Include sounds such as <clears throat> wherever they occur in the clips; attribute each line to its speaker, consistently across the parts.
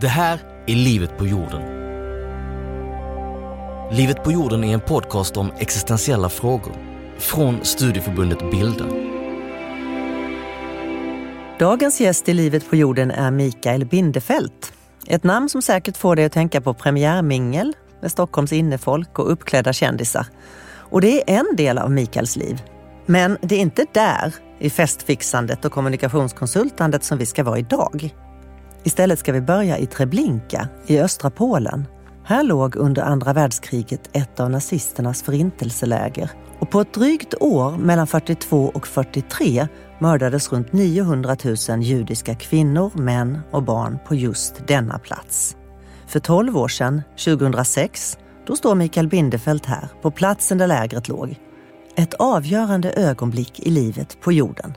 Speaker 1: Det här är Livet på jorden. Livet på jorden är en podcast om existentiella frågor från studieförbundet Bilda.
Speaker 2: Dagens gäst i Livet på jorden är Mikael Bindefält. Ett namn som säkert får dig att tänka på premiärmingel med Stockholms innefolk och uppklädda kändisar. Och det är en del av Mikaels liv. Men det är inte där, i festfixandet och kommunikationskonsultandet, som vi ska vara idag. Istället ska vi börja i Treblinka i östra Polen. Här låg under andra världskriget ett av nazisternas förintelseläger och på ett drygt år, mellan 42 och 43, mördades runt 900 000 judiska kvinnor, män och barn på just denna plats. För 12 år sedan, 2006, då står Mikael Bindefeld här, på platsen där lägret låg. Ett avgörande ögonblick i livet på jorden.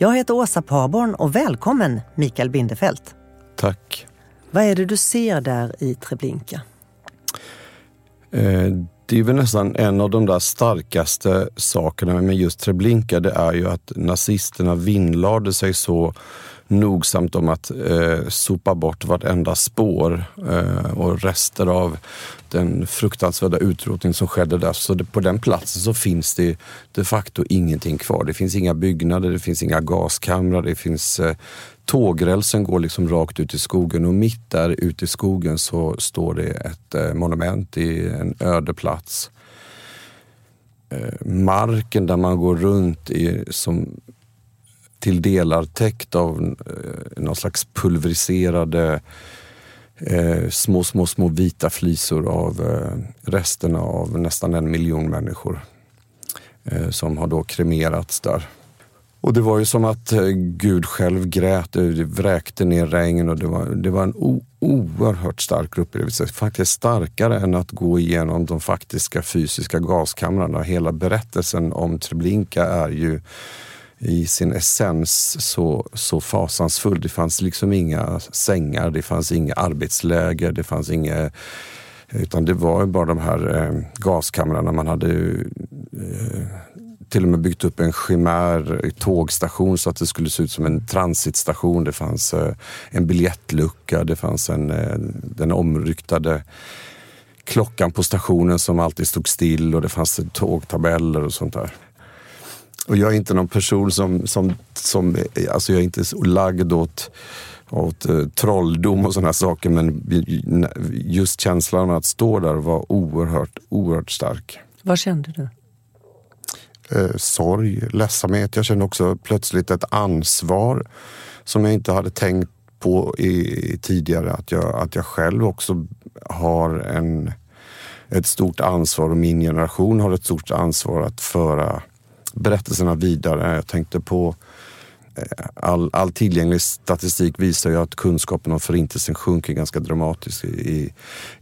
Speaker 2: Jag heter Åsa Parborn och välkommen Mikael Bindefeld.
Speaker 3: Tack.
Speaker 2: Vad är det du ser där i Treblinka?
Speaker 3: Eh, det är väl nästan en av de där starkaste sakerna med just Treblinka. Det är ju att nazisterna vinnlade sig så nogsamt om att eh, sopa bort vartenda spår eh, och rester av den fruktansvärda utrotning som skedde där. Så det, på den platsen så finns det de facto ingenting kvar. Det finns inga byggnader, det finns inga gaskamrar, det finns eh, Tågrälsen går liksom rakt ut i skogen och mitt där ute i skogen så står det ett eh, monument i en öde plats. Eh, marken där man går runt i som till delar täckt av eh, någon slags pulveriserade eh, små, små, små vita flisor av eh, resterna av nästan en miljon människor eh, som har då kremerats där. Och det var ju som att eh, Gud själv grät, eh, det vräkte ner regn och det var, det var en o, oerhört stark upplevelse. Faktiskt starkare än att gå igenom de faktiska fysiska gaskamrarna. Hela berättelsen om Treblinka är ju i sin essens så, så fasansfull. Det fanns liksom inga sängar, det fanns inga arbetsläger, det fanns inga utan det var bara de här eh, gaskamrarna. Man hade eh, till och med byggt upp en chimär eh, tågstation så att det skulle se ut som en transitstation. Det fanns eh, en biljettlucka, det fanns en, eh, den omryktade klockan på stationen som alltid stod still och det fanns tågtabeller och sånt där. Och jag är inte någon person som, som, som alltså jag är inte lagd åt, åt uh, trolldom och sådana saker men just känslan att stå där var oerhört, oerhört stark.
Speaker 2: Vad kände du?
Speaker 3: Eh, sorg, ledsamhet. Jag kände också plötsligt ett ansvar som jag inte hade tänkt på i, tidigare. Att jag, att jag själv också har en, ett stort ansvar och min generation har ett stort ansvar att föra berättelserna vidare. Jag tänkte på eh, all, all tillgänglig statistik visar ju att kunskapen om förintelsen sjunker ganska dramatiskt i,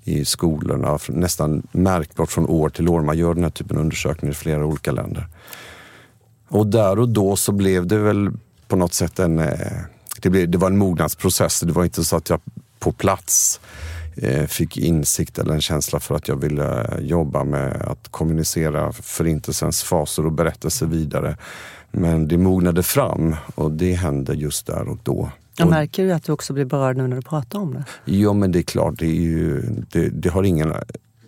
Speaker 3: i skolorna. Nästan märkbart från år till år. Man gör den här typen av undersökningar i flera olika länder. Och där och då så blev det väl på något sätt en... Eh, det, blev, det var en mognadsprocess. Det var inte så att jag på plats fick insikt eller en känsla för att jag ville jobba med att kommunicera förintelsens faser och berättelser vidare. Men det mognade fram och det hände just där och då.
Speaker 2: Jag märker du att du också blir berörd nu när du pratar om det?
Speaker 3: Ja, men det är klart. Det, är ju, det, det har ingen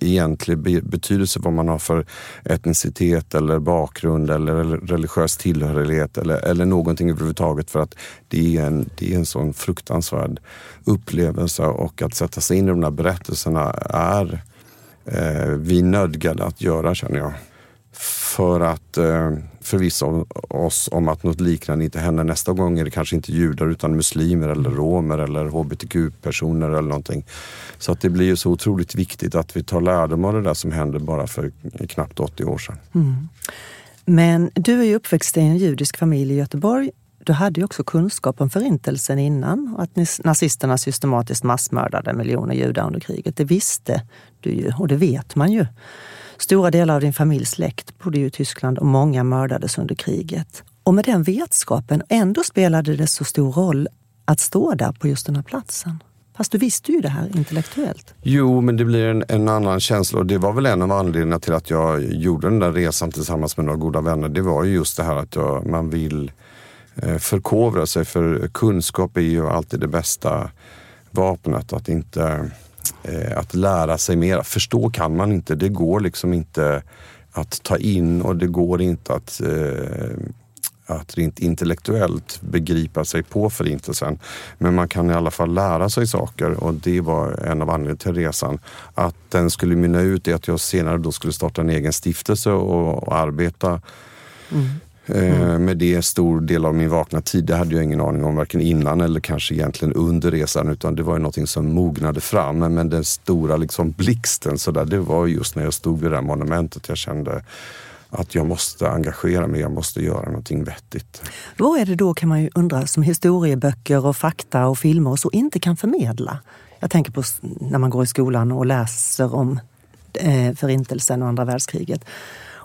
Speaker 3: egentlig betydelse vad man har för etnicitet eller bakgrund eller religiös tillhörighet eller, eller någonting överhuvudtaget för att det är, en, det är en sån fruktansvärd upplevelse och att sätta sig in i de där berättelserna är eh, vi nödgade att göra känner jag. För att eh, förvissa oss om att något liknande inte händer nästa gång är det kanske inte judar utan muslimer eller romer eller hbtq-personer eller någonting. Så att det blir ju så otroligt viktigt att vi tar lärdom av det där som hände bara för knappt 80 år sedan. Mm.
Speaker 2: Men du är ju uppväxt i en judisk familj i Göteborg. Du hade ju också kunskap om förintelsen innan och att nazisterna systematiskt massmördade miljoner judar under kriget. Det visste du ju och det vet man ju. Stora delar av din familjs släkt bodde ju i Tyskland och många mördades under kriget. Och med den vetskapen, ändå spelade det så stor roll att stå där på just den här platsen. Fast du visste ju det här intellektuellt.
Speaker 3: Jo, men det blir en, en, annan känsla och det var väl en av anledningarna till att jag gjorde den där resan tillsammans med några goda vänner. Det var ju just det här att jag, man vill eh, förkovra sig för kunskap är ju alltid det bästa vapnet. Att inte Eh, att lära sig mer. Förstå kan man inte. Det går liksom inte att ta in och det går inte att eh, att rent intellektuellt begripa sig på förintelsen. Men man kan i alla fall lära sig saker och det var en av anledningarna till resan. Att den skulle mynna ut i att jag senare då skulle starta en egen stiftelse och, och arbeta mm. Mm. Med det stor del av min vakna tid, det hade jag ingen aning om varken innan eller kanske egentligen under resan utan det var ju någonting som mognade fram. Men den stora liksom blixten så där, det var just när jag stod vid det här monumentet. Jag kände att jag måste engagera mig, jag måste göra någonting vettigt.
Speaker 2: Vad är det då kan man ju undra som historieböcker och fakta och filmer och så inte kan förmedla? Jag tänker på när man går i skolan och läser om eh, förintelsen och andra världskriget.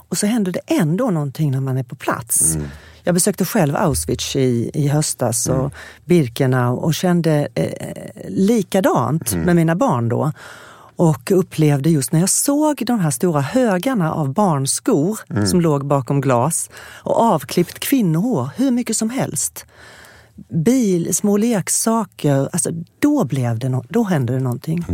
Speaker 2: Och så händer det ändå någonting när man är på plats. Mm. Jag besökte själv Auschwitz i, i höstas och mm. Birkenau och kände eh, likadant mm. med mina barn då och upplevde just när jag såg de här stora högarna av barnskor mm. som låg bakom glas och avklippt kvinnohår, hur mycket som helst. Bil, små leksaker, alltså då, blev det no då hände det någonting.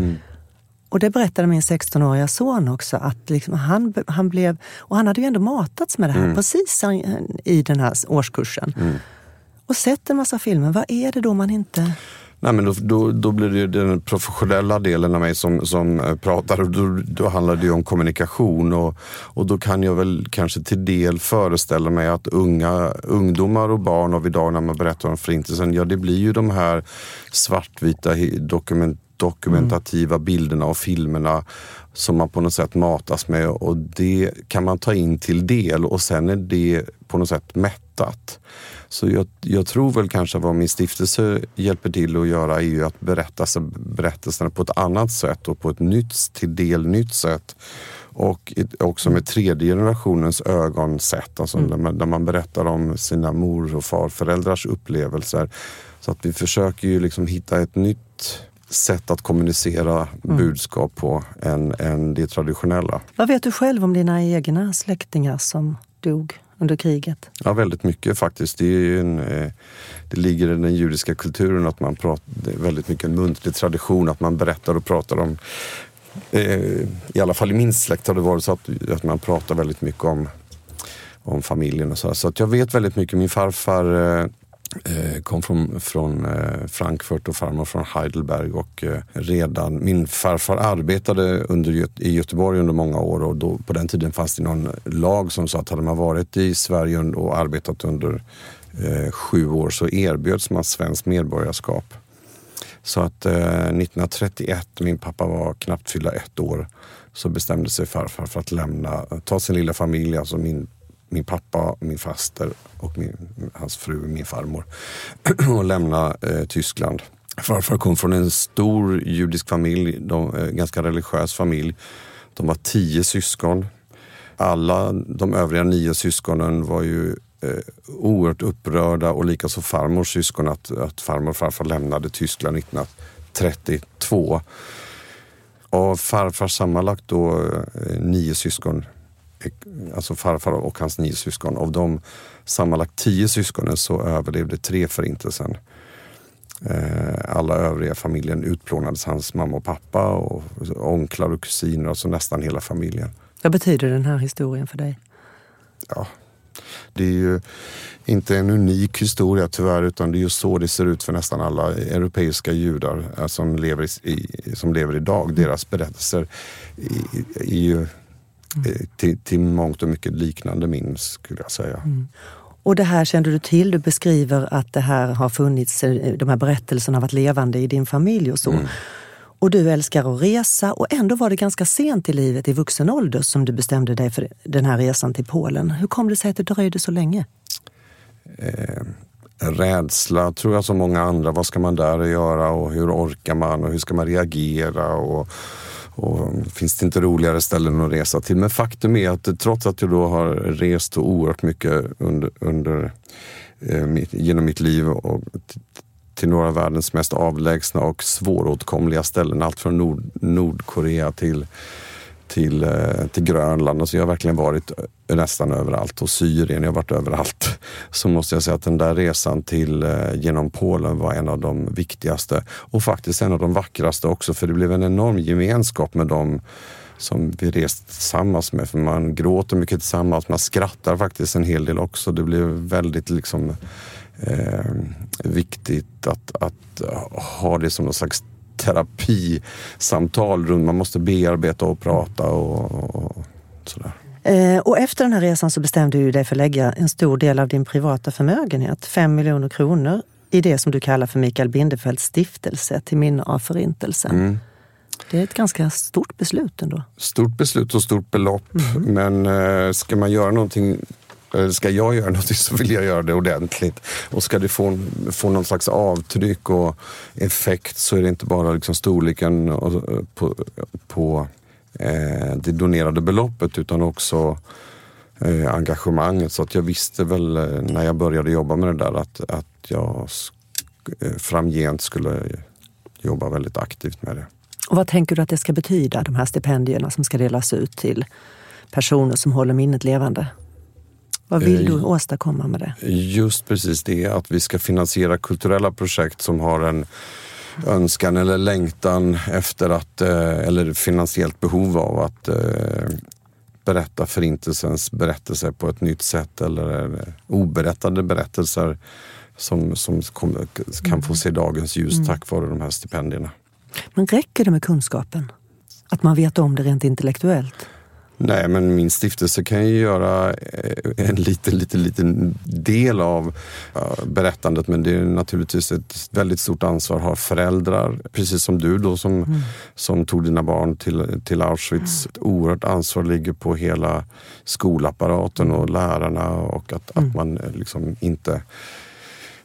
Speaker 2: Och det berättade min 16-åriga son också, att liksom han, han blev, och han hade ju ändå matats med det här mm. precis i den här årskursen. Mm. Och sett en massa filmer, vad är det då man inte
Speaker 3: Nej, men då, då, då, blir det den professionella delen av mig som, som eh, pratar och då, då handlar det ju om kommunikation och, och då kan jag väl kanske till del föreställa mig att unga, ungdomar och barn av idag när man berättar om förintelsen, ja det blir ju de här svartvita dokument, dokumentativa mm. bilderna och filmerna som man på något sätt matas med och det kan man ta in till del och sen är det på något sätt mättat. Så jag, jag, tror väl kanske vad min stiftelse hjälper till att göra är ju att berätta berättelserna på ett annat sätt och på ett nytt, till del nytt sätt. Och också med tredje generationens ögonsätt, alltså mm. där, man, där man berättar om sina mor och farföräldrars upplevelser. Så att vi försöker ju liksom hitta ett nytt sätt att kommunicera mm. budskap på än, än det traditionella.
Speaker 2: Vad vet du själv om dina egna släktingar som dog under kriget?
Speaker 3: Ja, väldigt mycket faktiskt. Det, en, eh, det ligger i den judiska kulturen att man pratar, väldigt mycket en muntlig tradition att man berättar och pratar om eh, i alla fall i min släkt har det varit så att, att man pratar väldigt mycket om, om familjen och så. Så att jag vet väldigt mycket. Min farfar Eh, Eh, kom från, från eh, Frankfurt och farmor från Heidelberg och eh, redan min farfar arbetade under, i Göteborg under många år och då, på den tiden fanns det någon lag som sa att hade man varit i Sverige och arbetat under eh, sju år så erbjöds man svenskt medborgarskap. Så att eh, 1931, min pappa var knappt fyllda ett år, så bestämde sig farfar för att lämna, ta sin lilla familj, alltså min min pappa, min faster och min, hans fru, min farmor <clears throat> och lämna eh, Tyskland. Farfar kom från en stor judisk familj, de, eh, ganska religiös familj. De var tio syskon. Alla de övriga nio syskonen var ju eh, oerhört upprörda och likaså farmors syskon att, att farmor och farfar lämnade Tyskland 1932. Av farfar sammanlagt då eh, nio syskon alltså farfar och hans nio syskon. Av de sammanlagt tio syskonen så överlevde tre förintelsen. Eh, alla övriga familjen utplånades, hans mamma och pappa och onklar och kusiner, alltså nästan hela familjen.
Speaker 2: Vad betyder den här historien för dig?
Speaker 3: Ja, det är ju inte en unik historia tyvärr, utan det är ju så det ser ut för nästan alla europeiska judar eh, som lever, i, som lever idag. Deras berättelser är ju Mm. Till, till mångt och mycket liknande min skulle jag säga. Mm.
Speaker 2: Och det här kände du till? Du beskriver att det här har funnits, eh, de här berättelserna har varit levande i din familj och så. Mm. Och du älskar att resa och ändå var det ganska sent i livet, i vuxen ålder, som du bestämde dig för den här resan till Polen. Hur kom det sig att det dröjde så länge?
Speaker 3: Eh, rädsla tror jag som många andra. Vad ska man där göra och hur orkar man och hur ska man reagera? Och och finns det inte roligare ställen att resa till? Men faktum är att trots att jag då har rest oerhört mycket under, under eh, genom mitt liv och till några av världens mest avlägsna och svåråtkomliga ställen. Allt från Nord, Nordkorea till till, eh, till Grönland. Alltså jag har verkligen varit nästan överallt och Syrien, jag har varit överallt. <laughs> Så måste jag säga att den där resan till eh, genom Polen var en av de viktigaste och faktiskt en av de vackraste också för det blev en enorm gemenskap med dem som vi rest tillsammans med. För man gråter mycket tillsammans, man skrattar faktiskt en hel del också. Det blev väldigt liksom eh, viktigt att, att ha det som någon slags terapisamtal. Man måste bearbeta och prata och, och sådär.
Speaker 2: Eh, och efter den här resan så bestämde du dig för att lägga en stor del av din privata förmögenhet, fem miljoner kronor, i det som du kallar för Mikael Bindefelds stiftelse till minne av Förintelsen. Mm. Det är ett ganska stort beslut ändå.
Speaker 3: Stort beslut och stort belopp. Mm. Men eh, ska man göra någonting Ska jag göra något <laughs> så vill jag göra det ordentligt. Och ska det få, få någon slags avtryck och effekt så är det inte bara liksom storleken på, på eh, det donerade beloppet utan också eh, engagemanget. Så att jag visste väl eh, när jag började jobba med det där att, att jag eh, framgent skulle jobba väldigt aktivt med det.
Speaker 2: Och vad tänker du att det ska betyda, de här stipendierna som ska delas ut till personer som håller minnet levande? Vad vill du eh, åstadkomma med det?
Speaker 3: Just precis det, att vi ska finansiera kulturella projekt som har en önskan eller längtan efter att, eh, eller finansiellt behov av att eh, berätta förintelsens berättelse på ett nytt sätt eller oberättade berättelser som, som kan få se dagens ljus mm. tack vare de här stipendierna.
Speaker 2: Men räcker det med kunskapen? Att man vet om det rent intellektuellt?
Speaker 3: Nej, men min stiftelse kan ju göra eh, en liten, liten, liten del av berättandet. Men det är naturligtvis ett väldigt stort ansvar att ha föräldrar, precis som du då som, mm. som tog dina barn till, till Auschwitz. Ett oerhört ansvar ligger på hela skolapparaten och lärarna och att, mm. att man eh, liksom inte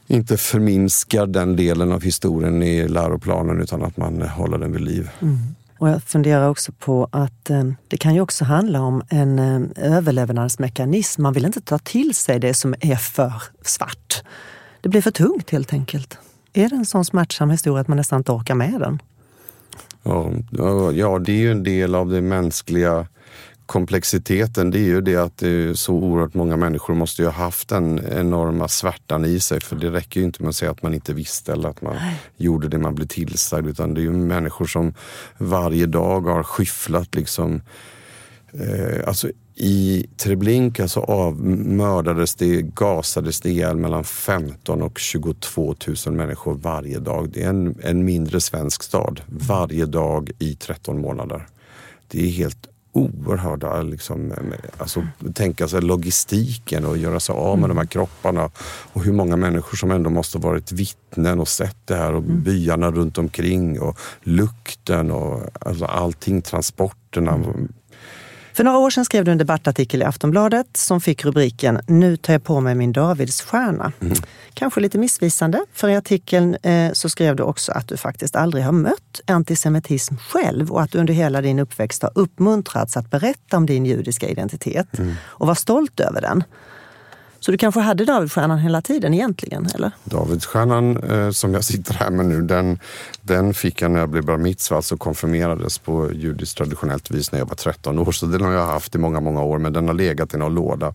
Speaker 3: inte förminskar den delen av historien i läroplanen utan att man håller den vid liv. Mm.
Speaker 2: Och jag funderar också på att eh, det kan ju också handla om en eh, överlevnadsmekanism. Man vill inte ta till sig det som är för svart. Det blir för tungt helt enkelt. Är det en sån smärtsam historia att man nästan inte orkar med den?
Speaker 3: Ja, ja, det är ju en del av det mänskliga komplexiteten det är ju det att det är så oerhört många människor måste ju ha haft den enorma svärtan i sig. För det räcker ju inte med att säga att man inte visste eller att man Nej. gjorde det man blev tillsagd. Utan det är ju människor som varje dag har skyfflat liksom eh, alltså i Treblinka så av, mördades det, gasades det ihjäl mellan 15 och 22 000 människor varje dag. Det är en, en mindre svensk stad varje dag i 13 månader. Det är helt oerhörda, liksom, alltså, tänka sig logistiken och göra sig av med mm. de här kropparna. Och hur många människor som ändå måste varit vittnen och sett det här och mm. byarna runt omkring och lukten och alltså, allting, transporterna. Mm.
Speaker 2: För några år sedan skrev du en debattartikel i Aftonbladet som fick rubriken Nu tar jag på mig min Davidsstjärna. Mm. Kanske lite missvisande, för i artikeln eh, så skrev du också att du faktiskt aldrig har mött antisemitism själv och att du under hela din uppväxt har uppmuntrats att berätta om din judiska identitet mm. och var stolt över den. Så du kanske hade Davidsstjärnan hela tiden egentligen? eller?
Speaker 3: Davidsstjärnan eh, som jag sitter här med nu, den, den fick jag när jag blev bar mitzvah, alltså konfirmerades på judiskt traditionellt vis när jag var 13 år. Så den har jag haft i många, många år, men den har legat i någon låda.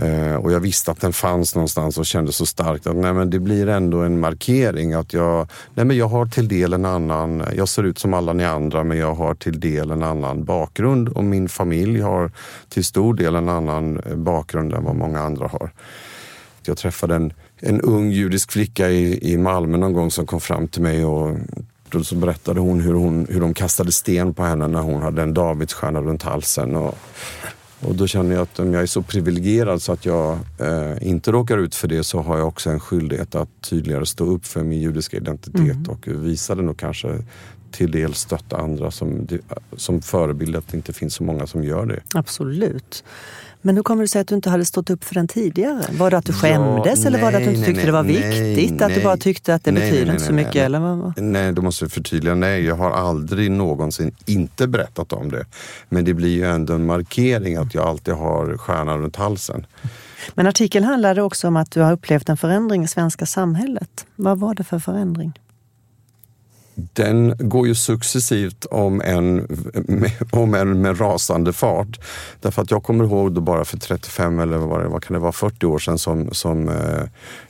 Speaker 3: Eh, och jag visste att den fanns någonstans och kände så starkt att nej, men det blir ändå en markering att jag, nej, men jag har till del en annan, jag ser ut som alla ni andra men jag har till del en annan bakgrund och min familj har till stor del en annan eh, bakgrund än vad många andra har. Jag träffade en, en ung judisk flicka i, i Malmö någon gång som kom fram till mig och då så berättade hon hur, hon hur de kastade sten på henne när hon hade en Davidsstjärna runt halsen. Och och då känner jag att om jag är så privilegierad så att jag eh, inte råkar ut för det så har jag också en skyldighet att tydligare stå upp för min judiska identitet mm. och visa den och kanske till del stötta andra som, som förebild att det inte finns så många som gör det.
Speaker 2: Absolut. Men hur kommer det sig att du inte hade stått upp för den tidigare? Var det att du skämdes ja, eller var det att du inte tyckte nej, det var viktigt? Nej, att du bara tyckte att det nej, betyder inte så mycket? Nej, eller vad?
Speaker 3: nej, då måste jag förtydliga. Nej, jag har aldrig någonsin inte berättat om det. Men det blir ju ändå en markering att jag alltid har stjärnan runt halsen.
Speaker 2: Men artikeln handlade också om att du har upplevt en förändring i svenska samhället. Vad var det för förändring?
Speaker 3: Den går ju successivt om en, om en med rasande fart. Därför att jag kommer ihåg då bara för 35 eller vad, vad kan det vara, 40 år sedan som, som eh,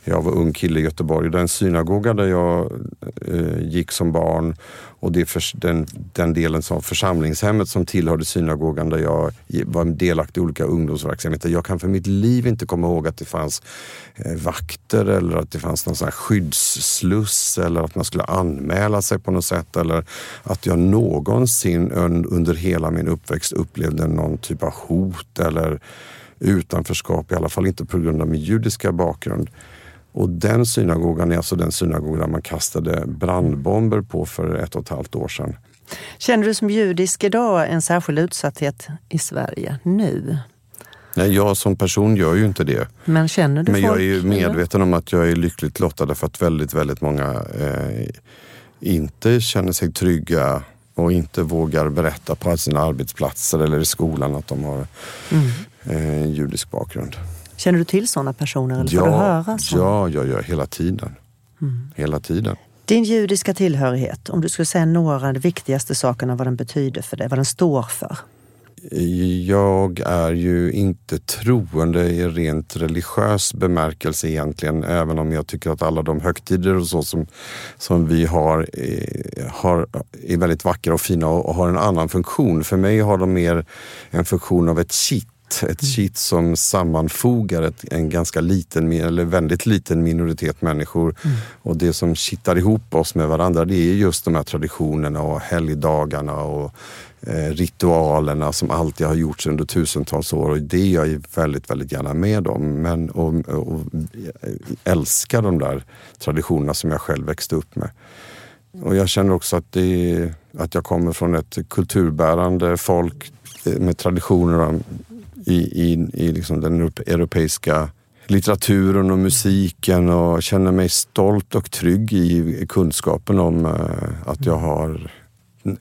Speaker 3: jag var ung kille i Göteborg. Den synagoga där jag eh, gick som barn och det för, den, den delen som församlingshemmet som tillhörde synagogan där jag var delaktig i olika ungdomsverksamheter. Jag kan för mitt liv inte komma ihåg att det fanns eh, vakter eller att det fanns någon sån skyddssluss eller att man skulle anmäla sig på något sätt eller att jag någonsin under hela min uppväxt upplevde någon typ av hot eller utanförskap, i alla fall inte på grund av min judiska bakgrund. Och den synagogan är alltså den synagogan man kastade brandbomber på för ett och ett halvt år sedan.
Speaker 2: Känner du som judisk idag en särskild utsatthet i Sverige nu?
Speaker 3: Nej, jag som person gör ju inte det.
Speaker 2: Men känner du
Speaker 3: Men
Speaker 2: folk,
Speaker 3: jag är ju medveten om att jag är lyckligt lottad för att väldigt, väldigt många eh, inte känner sig trygga och inte vågar berätta på sina arbetsplatser eller i skolan att de har mm. eh, judisk bakgrund.
Speaker 2: Känner du till sådana personer eller ja, får du höra
Speaker 3: sådana? Ja, ja, ja, hela tiden. Mm. Hela tiden.
Speaker 2: Din judiska tillhörighet, om du skulle säga några av de viktigaste sakerna vad den betyder för dig, vad den står för?
Speaker 3: Jag är ju inte troende i rent religiös bemärkelse egentligen, även om jag tycker att alla de högtider och så som, som vi har, är, har är väldigt vackra och fina och, och har en annan funktion. För mig har de mer en funktion av ett kitt ett mm. kitt som sammanfogar ett, en ganska liten, eller väldigt liten minoritet människor. Mm. Och det som kittar ihop oss med varandra det är just de här traditionerna och helgdagarna och eh, ritualerna som alltid har gjorts under tusentals år. Och det är jag väldigt, väldigt gärna med om. Men, och, och älskar de där traditionerna som jag själv växte upp med. Och jag känner också att, det, att jag kommer från ett kulturbärande folk med traditioner i, i, i liksom den europeiska litteraturen och musiken och känner mig stolt och trygg i kunskapen om uh, att jag har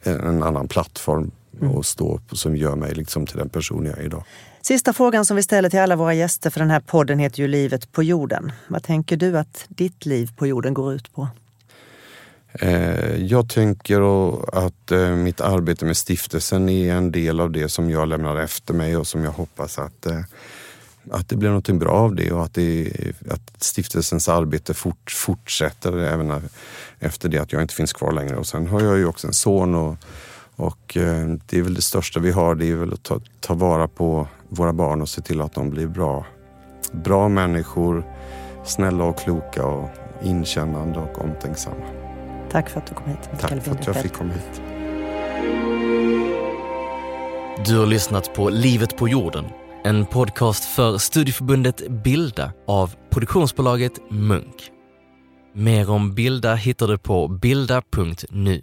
Speaker 3: en annan plattform mm. att stå på som gör mig liksom till den person jag är idag.
Speaker 2: Sista frågan som vi ställer till alla våra gäster för den här podden heter ju Livet på jorden. Vad tänker du att ditt liv på jorden går ut på?
Speaker 3: Eh, jag tänker att eh, mitt arbete med stiftelsen är en del av det som jag lämnar efter mig och som jag hoppas att, eh, att det blir något bra av det och att, det, att stiftelsens arbete fort, fortsätter även efter det att jag inte finns kvar längre. Och sen har jag ju också en son och, och det är väl det största vi har, det är väl att ta, ta vara på våra barn och se till att de blir bra, bra människor, snälla och kloka och inkännande och omtänksamma.
Speaker 2: Tack för att du kom hit.
Speaker 3: Tack för att jag fick komma hit.
Speaker 1: Du har lyssnat på Livet på jorden, en podcast för studieförbundet Bilda av produktionsbolaget Munk. Mer om Bilda hittar du på bilda.nu.